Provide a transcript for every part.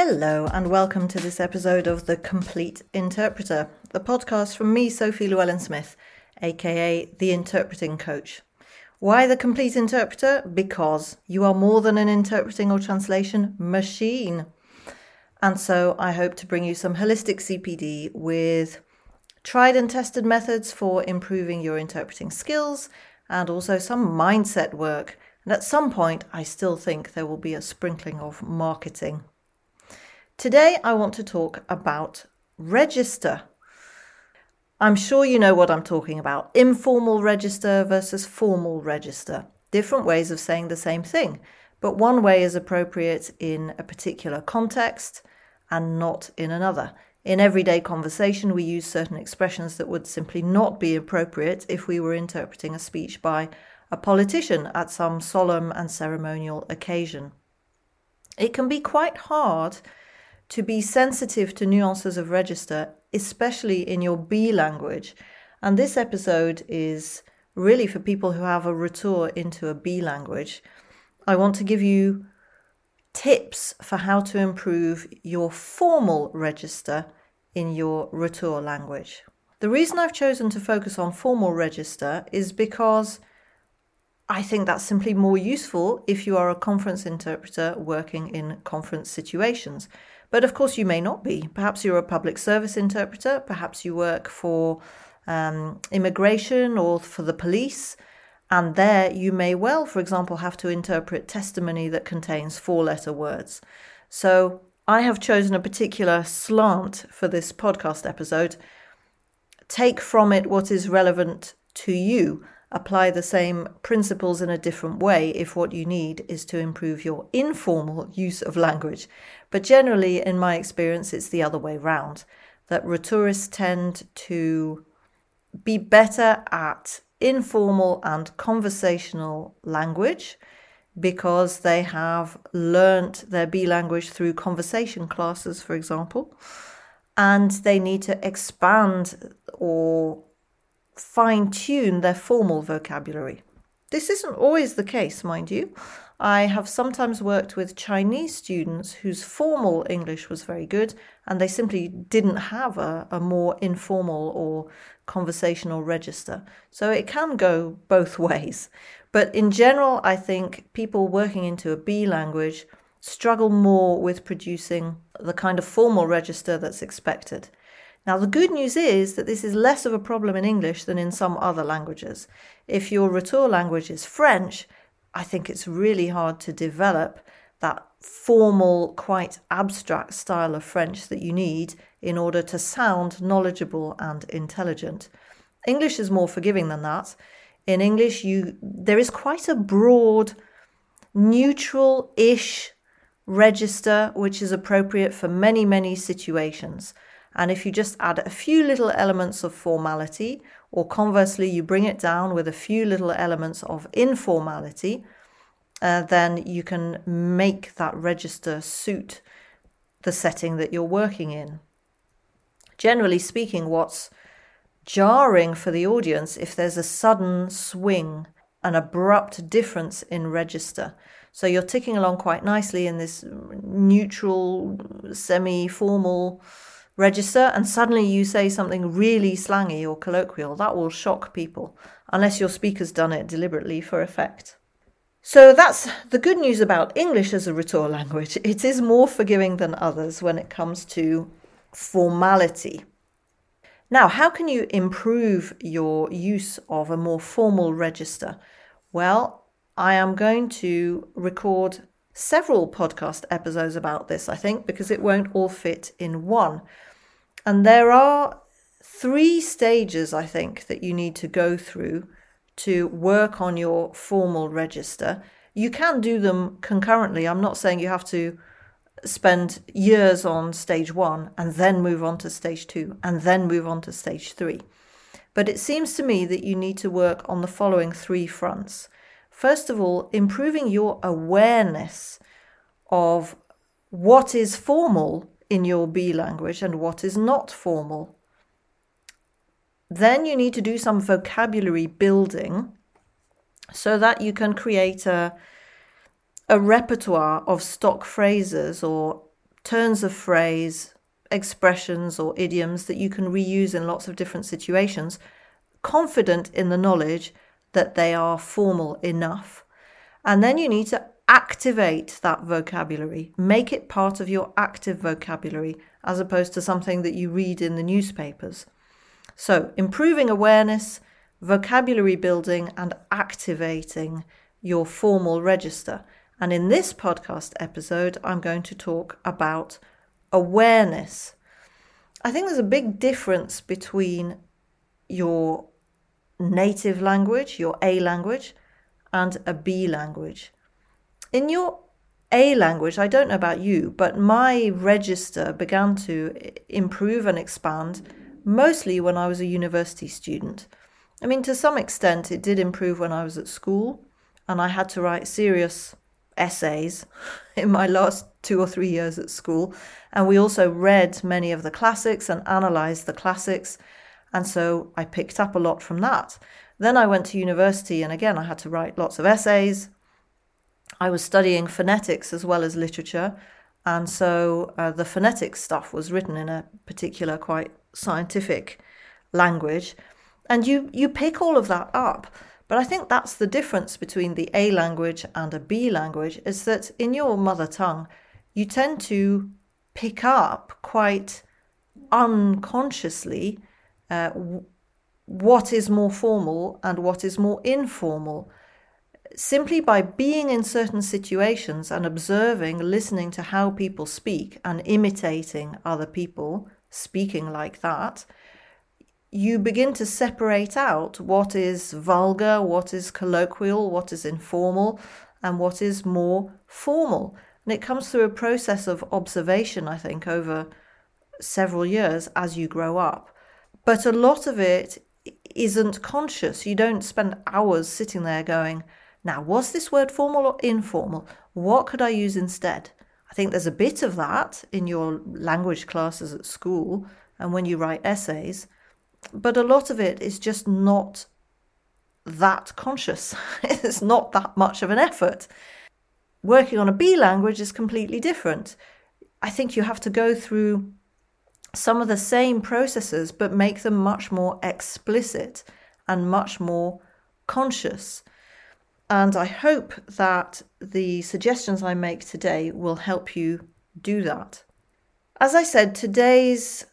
Hello, and welcome to this episode of The Complete Interpreter, the podcast from me, Sophie Llewellyn Smith, aka The Interpreting Coach. Why The Complete Interpreter? Because you are more than an interpreting or translation machine. And so I hope to bring you some holistic CPD with tried and tested methods for improving your interpreting skills and also some mindset work. And at some point, I still think there will be a sprinkling of marketing. Today, I want to talk about register. I'm sure you know what I'm talking about informal register versus formal register. Different ways of saying the same thing, but one way is appropriate in a particular context and not in another. In everyday conversation, we use certain expressions that would simply not be appropriate if we were interpreting a speech by a politician at some solemn and ceremonial occasion. It can be quite hard to be sensitive to nuances of register, especially in your B language. And this episode is really for people who have a retour into a B language. I want to give you tips for how to improve your formal register in your retour language. The reason I've chosen to focus on formal register is because I think that's simply more useful if you are a conference interpreter working in conference situations. But of course, you may not be. Perhaps you're a public service interpreter, perhaps you work for um, immigration or for the police. And there you may well, for example, have to interpret testimony that contains four letter words. So I have chosen a particular slant for this podcast episode. Take from it what is relevant to you apply the same principles in a different way if what you need is to improve your informal use of language. But generally, in my experience, it's the other way round that retourists tend to be better at informal and conversational language because they have learnt their B language through conversation classes, for example, and they need to expand or fine tune their formal vocabulary. This isn't always the case, mind you. I have sometimes worked with Chinese students whose formal English was very good and they simply didn't have a, a more informal or conversational register. So it can go both ways. But in general, I think people working into a B language struggle more with producing the kind of formal register that's expected. Now, the good news is that this is less of a problem in English than in some other languages. If your retour language is French, I think it's really hard to develop that formal, quite abstract style of French that you need in order to sound knowledgeable and intelligent. English is more forgiving than that. In English, you there is quite a broad, neutral-ish register which is appropriate for many, many situations. And if you just add a few little elements of formality, or conversely, you bring it down with a few little elements of informality, uh, then you can make that register suit the setting that you're working in. Generally speaking, what's jarring for the audience if there's a sudden swing, an abrupt difference in register. So you're ticking along quite nicely in this neutral, semi formal register and suddenly you say something really slangy or colloquial, that will shock people, unless your speaker's done it deliberately for effect. So that's the good news about English as a rhetorical language. It is more forgiving than others when it comes to formality. Now, how can you improve your use of a more formal register? Well, I am going to record several podcast episodes about this, I think, because it won't all fit in one. And there are three stages, I think, that you need to go through to work on your formal register. You can do them concurrently. I'm not saying you have to spend years on stage one and then move on to stage two and then move on to stage three. But it seems to me that you need to work on the following three fronts. First of all, improving your awareness of what is formal in your B language and what is not formal. Then you need to do some vocabulary building so that you can create a, a repertoire of stock phrases or turns of phrase, expressions, or idioms that you can reuse in lots of different situations, confident in the knowledge that they are formal enough. And then you need to activate that vocabulary, make it part of your active vocabulary, as opposed to something that you read in the newspapers. So, improving awareness, vocabulary building, and activating your formal register. And in this podcast episode, I'm going to talk about awareness. I think there's a big difference between your native language, your A language, and a B language. In your A language, I don't know about you, but my register began to improve and expand mostly when I was a university student. I mean, to some extent, it did improve when I was at school, and I had to write serious essays in my last two or three years at school. And we also read many of the classics and analysed the classics. And so I picked up a lot from that. Then I went to university, and again, I had to write lots of essays. I was studying phonetics as well as literature. And so uh, the phonetic stuff was written in a particular, quite scientific language. And you, you pick all of that up. But I think that's the difference between the A language and a B language is that in your mother tongue, you tend to pick up quite unconsciously uh, what is more formal and what is more informal. Simply by being in certain situations and observing, listening to how people speak and imitating other people speaking like that, you begin to separate out what is vulgar, what is colloquial, what is informal, and what is more formal. And it comes through a process of observation, I think, over several years as you grow up. But a lot of it isn't conscious. You don't spend hours sitting there going, now, was this word formal or informal? What could I use instead? I think there's a bit of that in your language classes at school and when you write essays but a lot of it is just not that conscious. it's not that much of an effort. Working on a B language is completely different. I think you have to go through some of the same processes, but make them much more explicit and much more conscious. And I hope that the suggestions I make today will help you do that. As I said, today's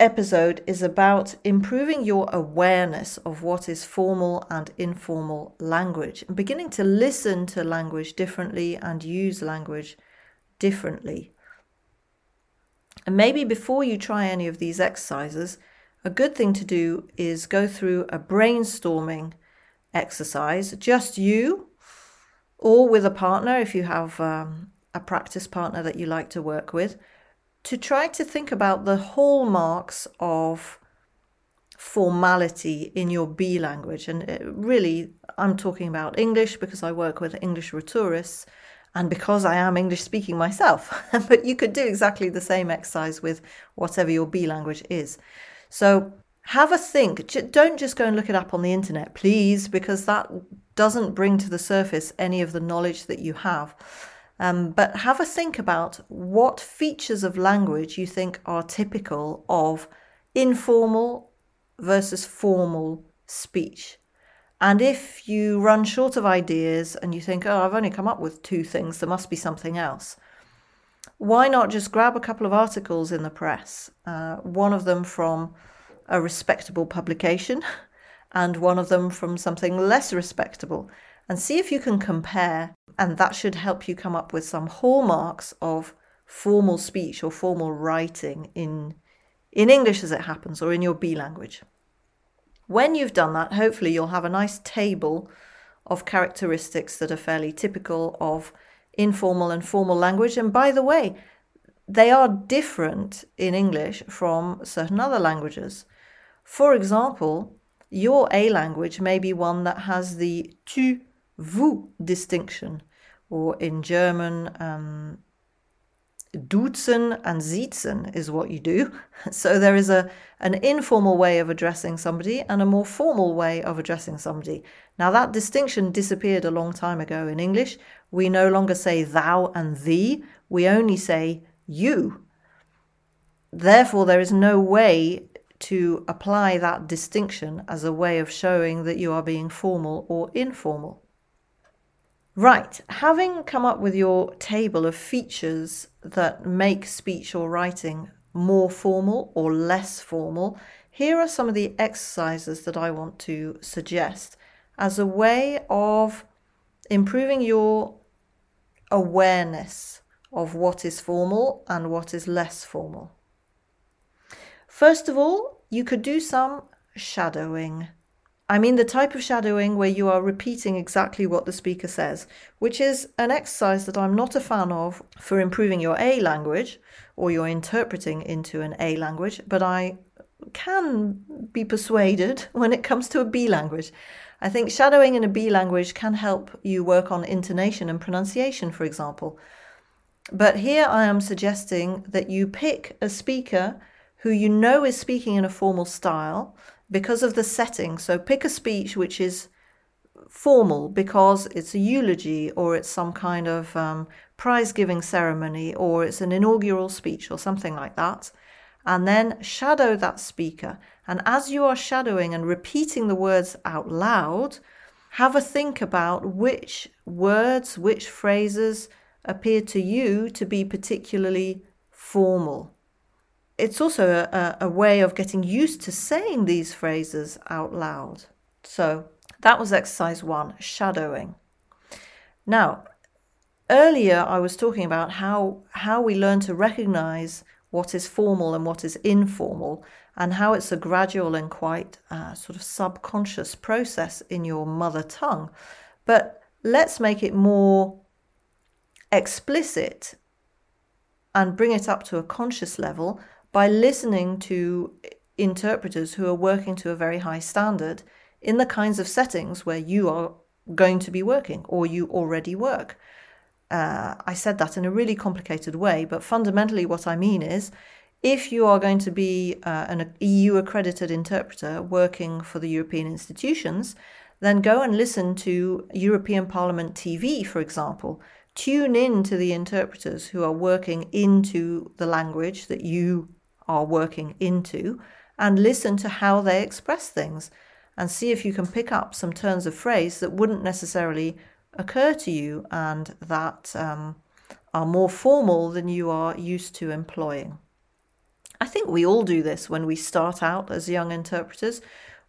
episode is about improving your awareness of what is formal and informal language and beginning to listen to language differently and use language differently. And maybe before you try any of these exercises, a good thing to do is go through a brainstorming exercise, just you or with a partner if you have um, a practice partner that you like to work with to try to think about the hallmarks of formality in your B language. And uh, really, I'm talking about English because I work with English retourists and because I am English speaking myself. but you could do exactly the same exercise with whatever your B language is. So have a think. Don't just go and look it up on the internet, please, because that doesn't bring to the surface any of the knowledge that you have. Um, but have a think about what features of language you think are typical of informal versus formal speech. And if you run short of ideas and you think, oh, I've only come up with two things, there must be something else, why not just grab a couple of articles in the press? Uh, one of them from a respectable publication and one of them from something less respectable, and see if you can compare and that should help you come up with some hallmarks of formal speech or formal writing in, in English as it happens or in your B language. When you've done that, hopefully you'll have a nice table of characteristics that are fairly typical of informal and formal language. And by the way, they are different in English from certain other languages. For example, your A language may be one that has the tu, vous distinction, or in German, um, duzen and siezen is what you do. So there is a an informal way of addressing somebody and a more formal way of addressing somebody. Now that distinction disappeared a long time ago in English. We no longer say thou and thee. We only say you. Therefore, there is no way to apply that distinction as a way of showing that you are being formal or informal. Right, having come up with your table of features that make speech or writing more formal or less formal, here are some of the exercises that I want to suggest as a way of improving your awareness of what is formal and what is less formal. First of all, you could do some shadowing. I mean, the type of shadowing where you are repeating exactly what the speaker says, which is an exercise that I'm not a fan of for improving your A language or your interpreting into an A language, but I can be persuaded when it comes to a B language. I think shadowing in a B language can help you work on intonation and pronunciation, for example. But here I am suggesting that you pick a speaker who you know is speaking in a formal style because of the setting. So pick a speech which is formal because it's a eulogy or it's some kind of um, prize giving ceremony or it's an inaugural speech or something like that. And then shadow that speaker. And as you are shadowing and repeating the words out loud, have a think about which words, which phrases appear to you to be particularly formal it's also a, a way of getting used to saying these phrases out loud. So that was exercise one, shadowing. Now, earlier I was talking about how how we learn to recognize what is formal and what is informal, and how it's a gradual and quite uh, sort of subconscious process in your mother tongue. But let's make it more explicit and bring it up to a conscious level by listening to interpreters who are working to a very high standard in the kinds of settings where you are going to be working or you already work. Uh, I said that in a really complicated way, but fundamentally, what I mean is if you are going to be uh, an EU accredited interpreter working for the European institutions, then go and listen to European Parliament TV, for example. Tune in to the interpreters who are working into the language that you are working into and listen to how they express things and see if you can pick up some turns of phrase that wouldn't necessarily occur to you and that um, are more formal than you are used to employing. I think we all do this when we start out as young interpreters.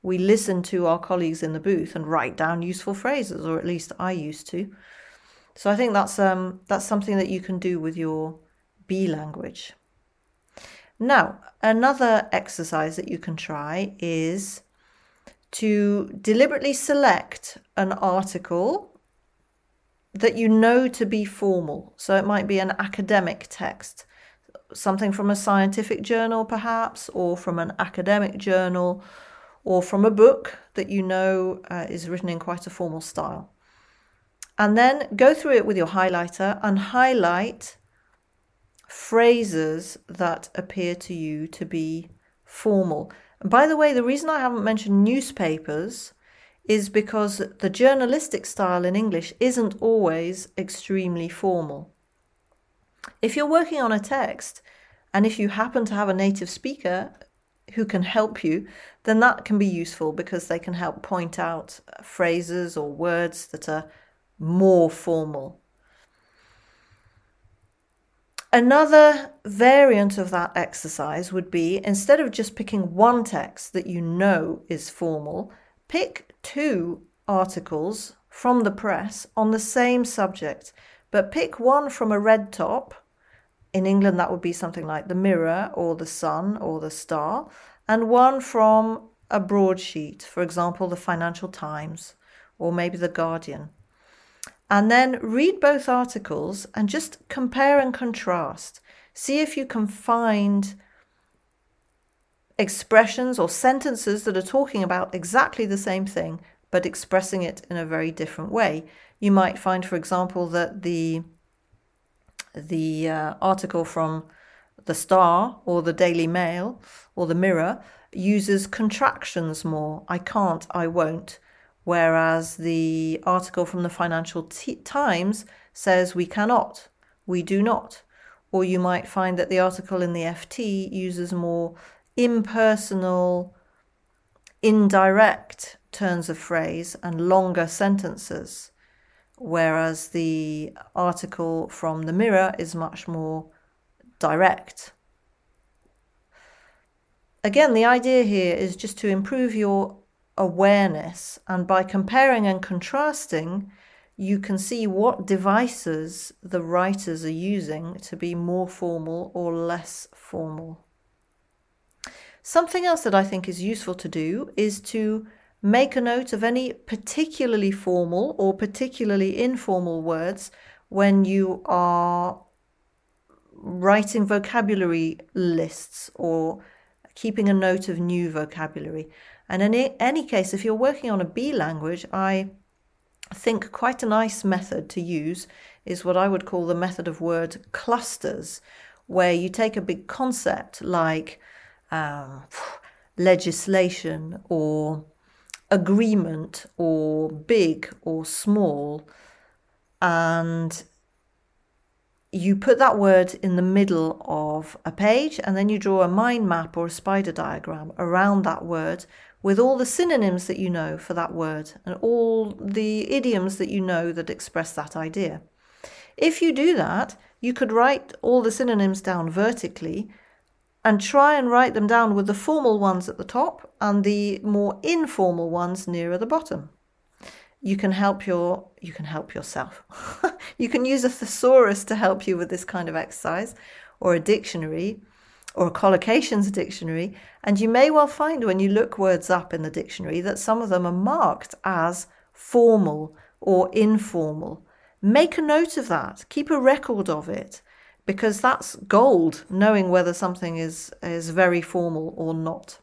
We listen to our colleagues in the booth and write down useful phrases, or at least I used to. So I think that's um, that's something that you can do with your B language. Now, another exercise that you can try is to deliberately select an article that you know to be formal. So it might be an academic text, something from a scientific journal, perhaps, or from an academic journal, or from a book that you know uh, is written in quite a formal style. And then go through it with your highlighter and highlight phrases that appear to you to be formal. And by the way, the reason I haven't mentioned newspapers is because the journalistic style in English isn't always extremely formal. If you're working on a text and if you happen to have a native speaker who can help you, then that can be useful because they can help point out phrases or words that are more formal. Another variant of that exercise would be instead of just picking one text that you know is formal, pick two articles from the press on the same subject, but pick one from a red top. In England, that would be something like the Mirror or the Sun or the Star, and one from a broadsheet, for example, the Financial Times or maybe the Guardian and then read both articles and just compare and contrast. See if you can find expressions or sentences that are talking about exactly the same thing but expressing it in a very different way. You might find, for example, that the the uh, article from the Star or the Daily Mail or the Mirror uses contractions more. I can't, I won't whereas the article from the Financial T- Times says we cannot, we do not, or you might find that the article in the FT uses more impersonal, indirect turns of phrase and longer sentences, whereas the article from the Mirror is much more direct. Again, the idea here is just to improve your awareness, and by comparing and contrasting, you can see what devices the writers are using to be more formal or less formal. Something else that I think is useful to do is to make a note of any particularly formal or particularly informal words when you are writing vocabulary lists or keeping a note of new vocabulary. And in any case, if you're working on a B language, I think quite a nice method to use is what I would call the method of word clusters, where you take a big concept like um, legislation or agreement or big or small, and you put that word in the middle of a page and then you draw a mind map or a spider diagram around that word with all the synonyms that you know for that word and all the idioms that you know that express that idea. If you do that, you could write all the synonyms down vertically and try and write them down with the formal ones at the top and the more informal ones nearer the bottom. You can help your you can help yourself. you can use a thesaurus to help you with this kind of exercise or a dictionary or a collocations dictionary, and you may well find when you look words up in the dictionary that some of them are marked as formal or informal. Make a note of that, keep a record of it, because that's gold, knowing whether something is, is very formal or not.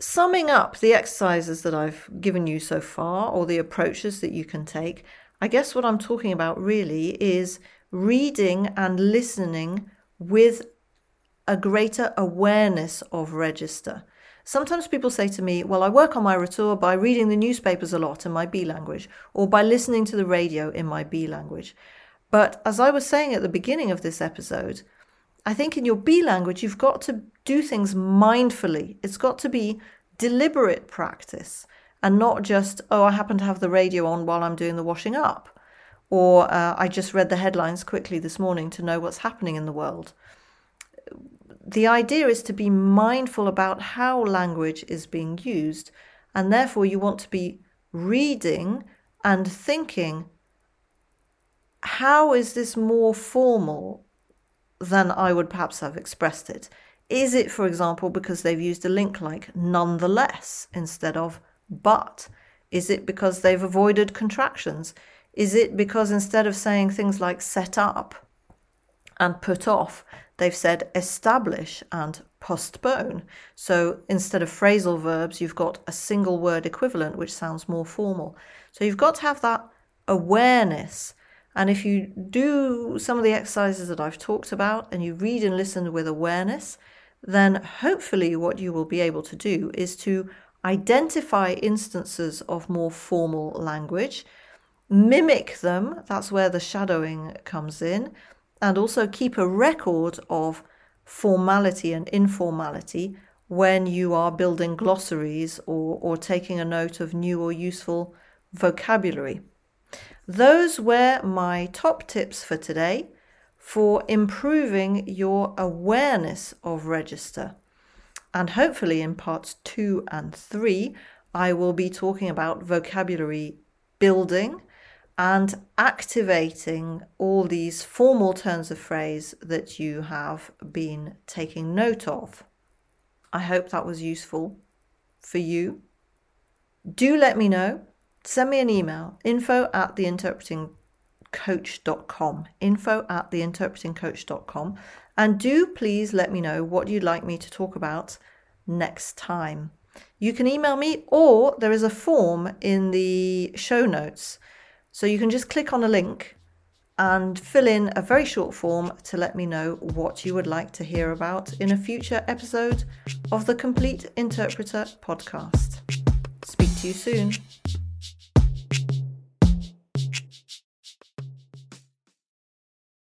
Summing up the exercises that I've given you so far, or the approaches that you can take, I guess what I'm talking about really is reading and listening with a greater awareness of register. Sometimes people say to me, Well, I work on my retour by reading the newspapers a lot in my B language, or by listening to the radio in my B language. But as I was saying at the beginning of this episode, I think in your B language, you've got to do things mindfully. It's got to be deliberate practice and not just, oh, I happen to have the radio on while I'm doing the washing up or uh, I just read the headlines quickly this morning to know what's happening in the world. The idea is to be mindful about how language is being used, and therefore you want to be reading and thinking how is this more formal than I would perhaps have expressed it? Is it, for example, because they've used a link like nonetheless instead of but? Is it because they've avoided contractions? Is it because instead of saying things like set up and put off, they've said establish and postpone? So instead of phrasal verbs, you've got a single word equivalent, which sounds more formal. So you've got to have that awareness. And if you do some of the exercises that I've talked about and you read and listen with awareness, then hopefully what you will be able to do is to identify instances of more formal language mimic them, that's where the shadowing comes in, and also keep a record of formality and informality when you are building glossaries or, or taking a note of new or useful vocabulary. Those were my top tips for today for improving your awareness of register. And hopefully, in parts two and three, I will be talking about vocabulary building and activating all these formal turns of phrase that you have been taking note of. I hope that was useful for you. Do let me know. Send me an email info at theinterpretingcoach.com. Info at theinterpretingcoach.com. And do please let me know what you'd like me to talk about next time. You can email me, or there is a form in the show notes so you can just click on a link and fill in a very short form to let me know what you would like to hear about in a future episode of the Complete Interpreter podcast. Speak to you soon.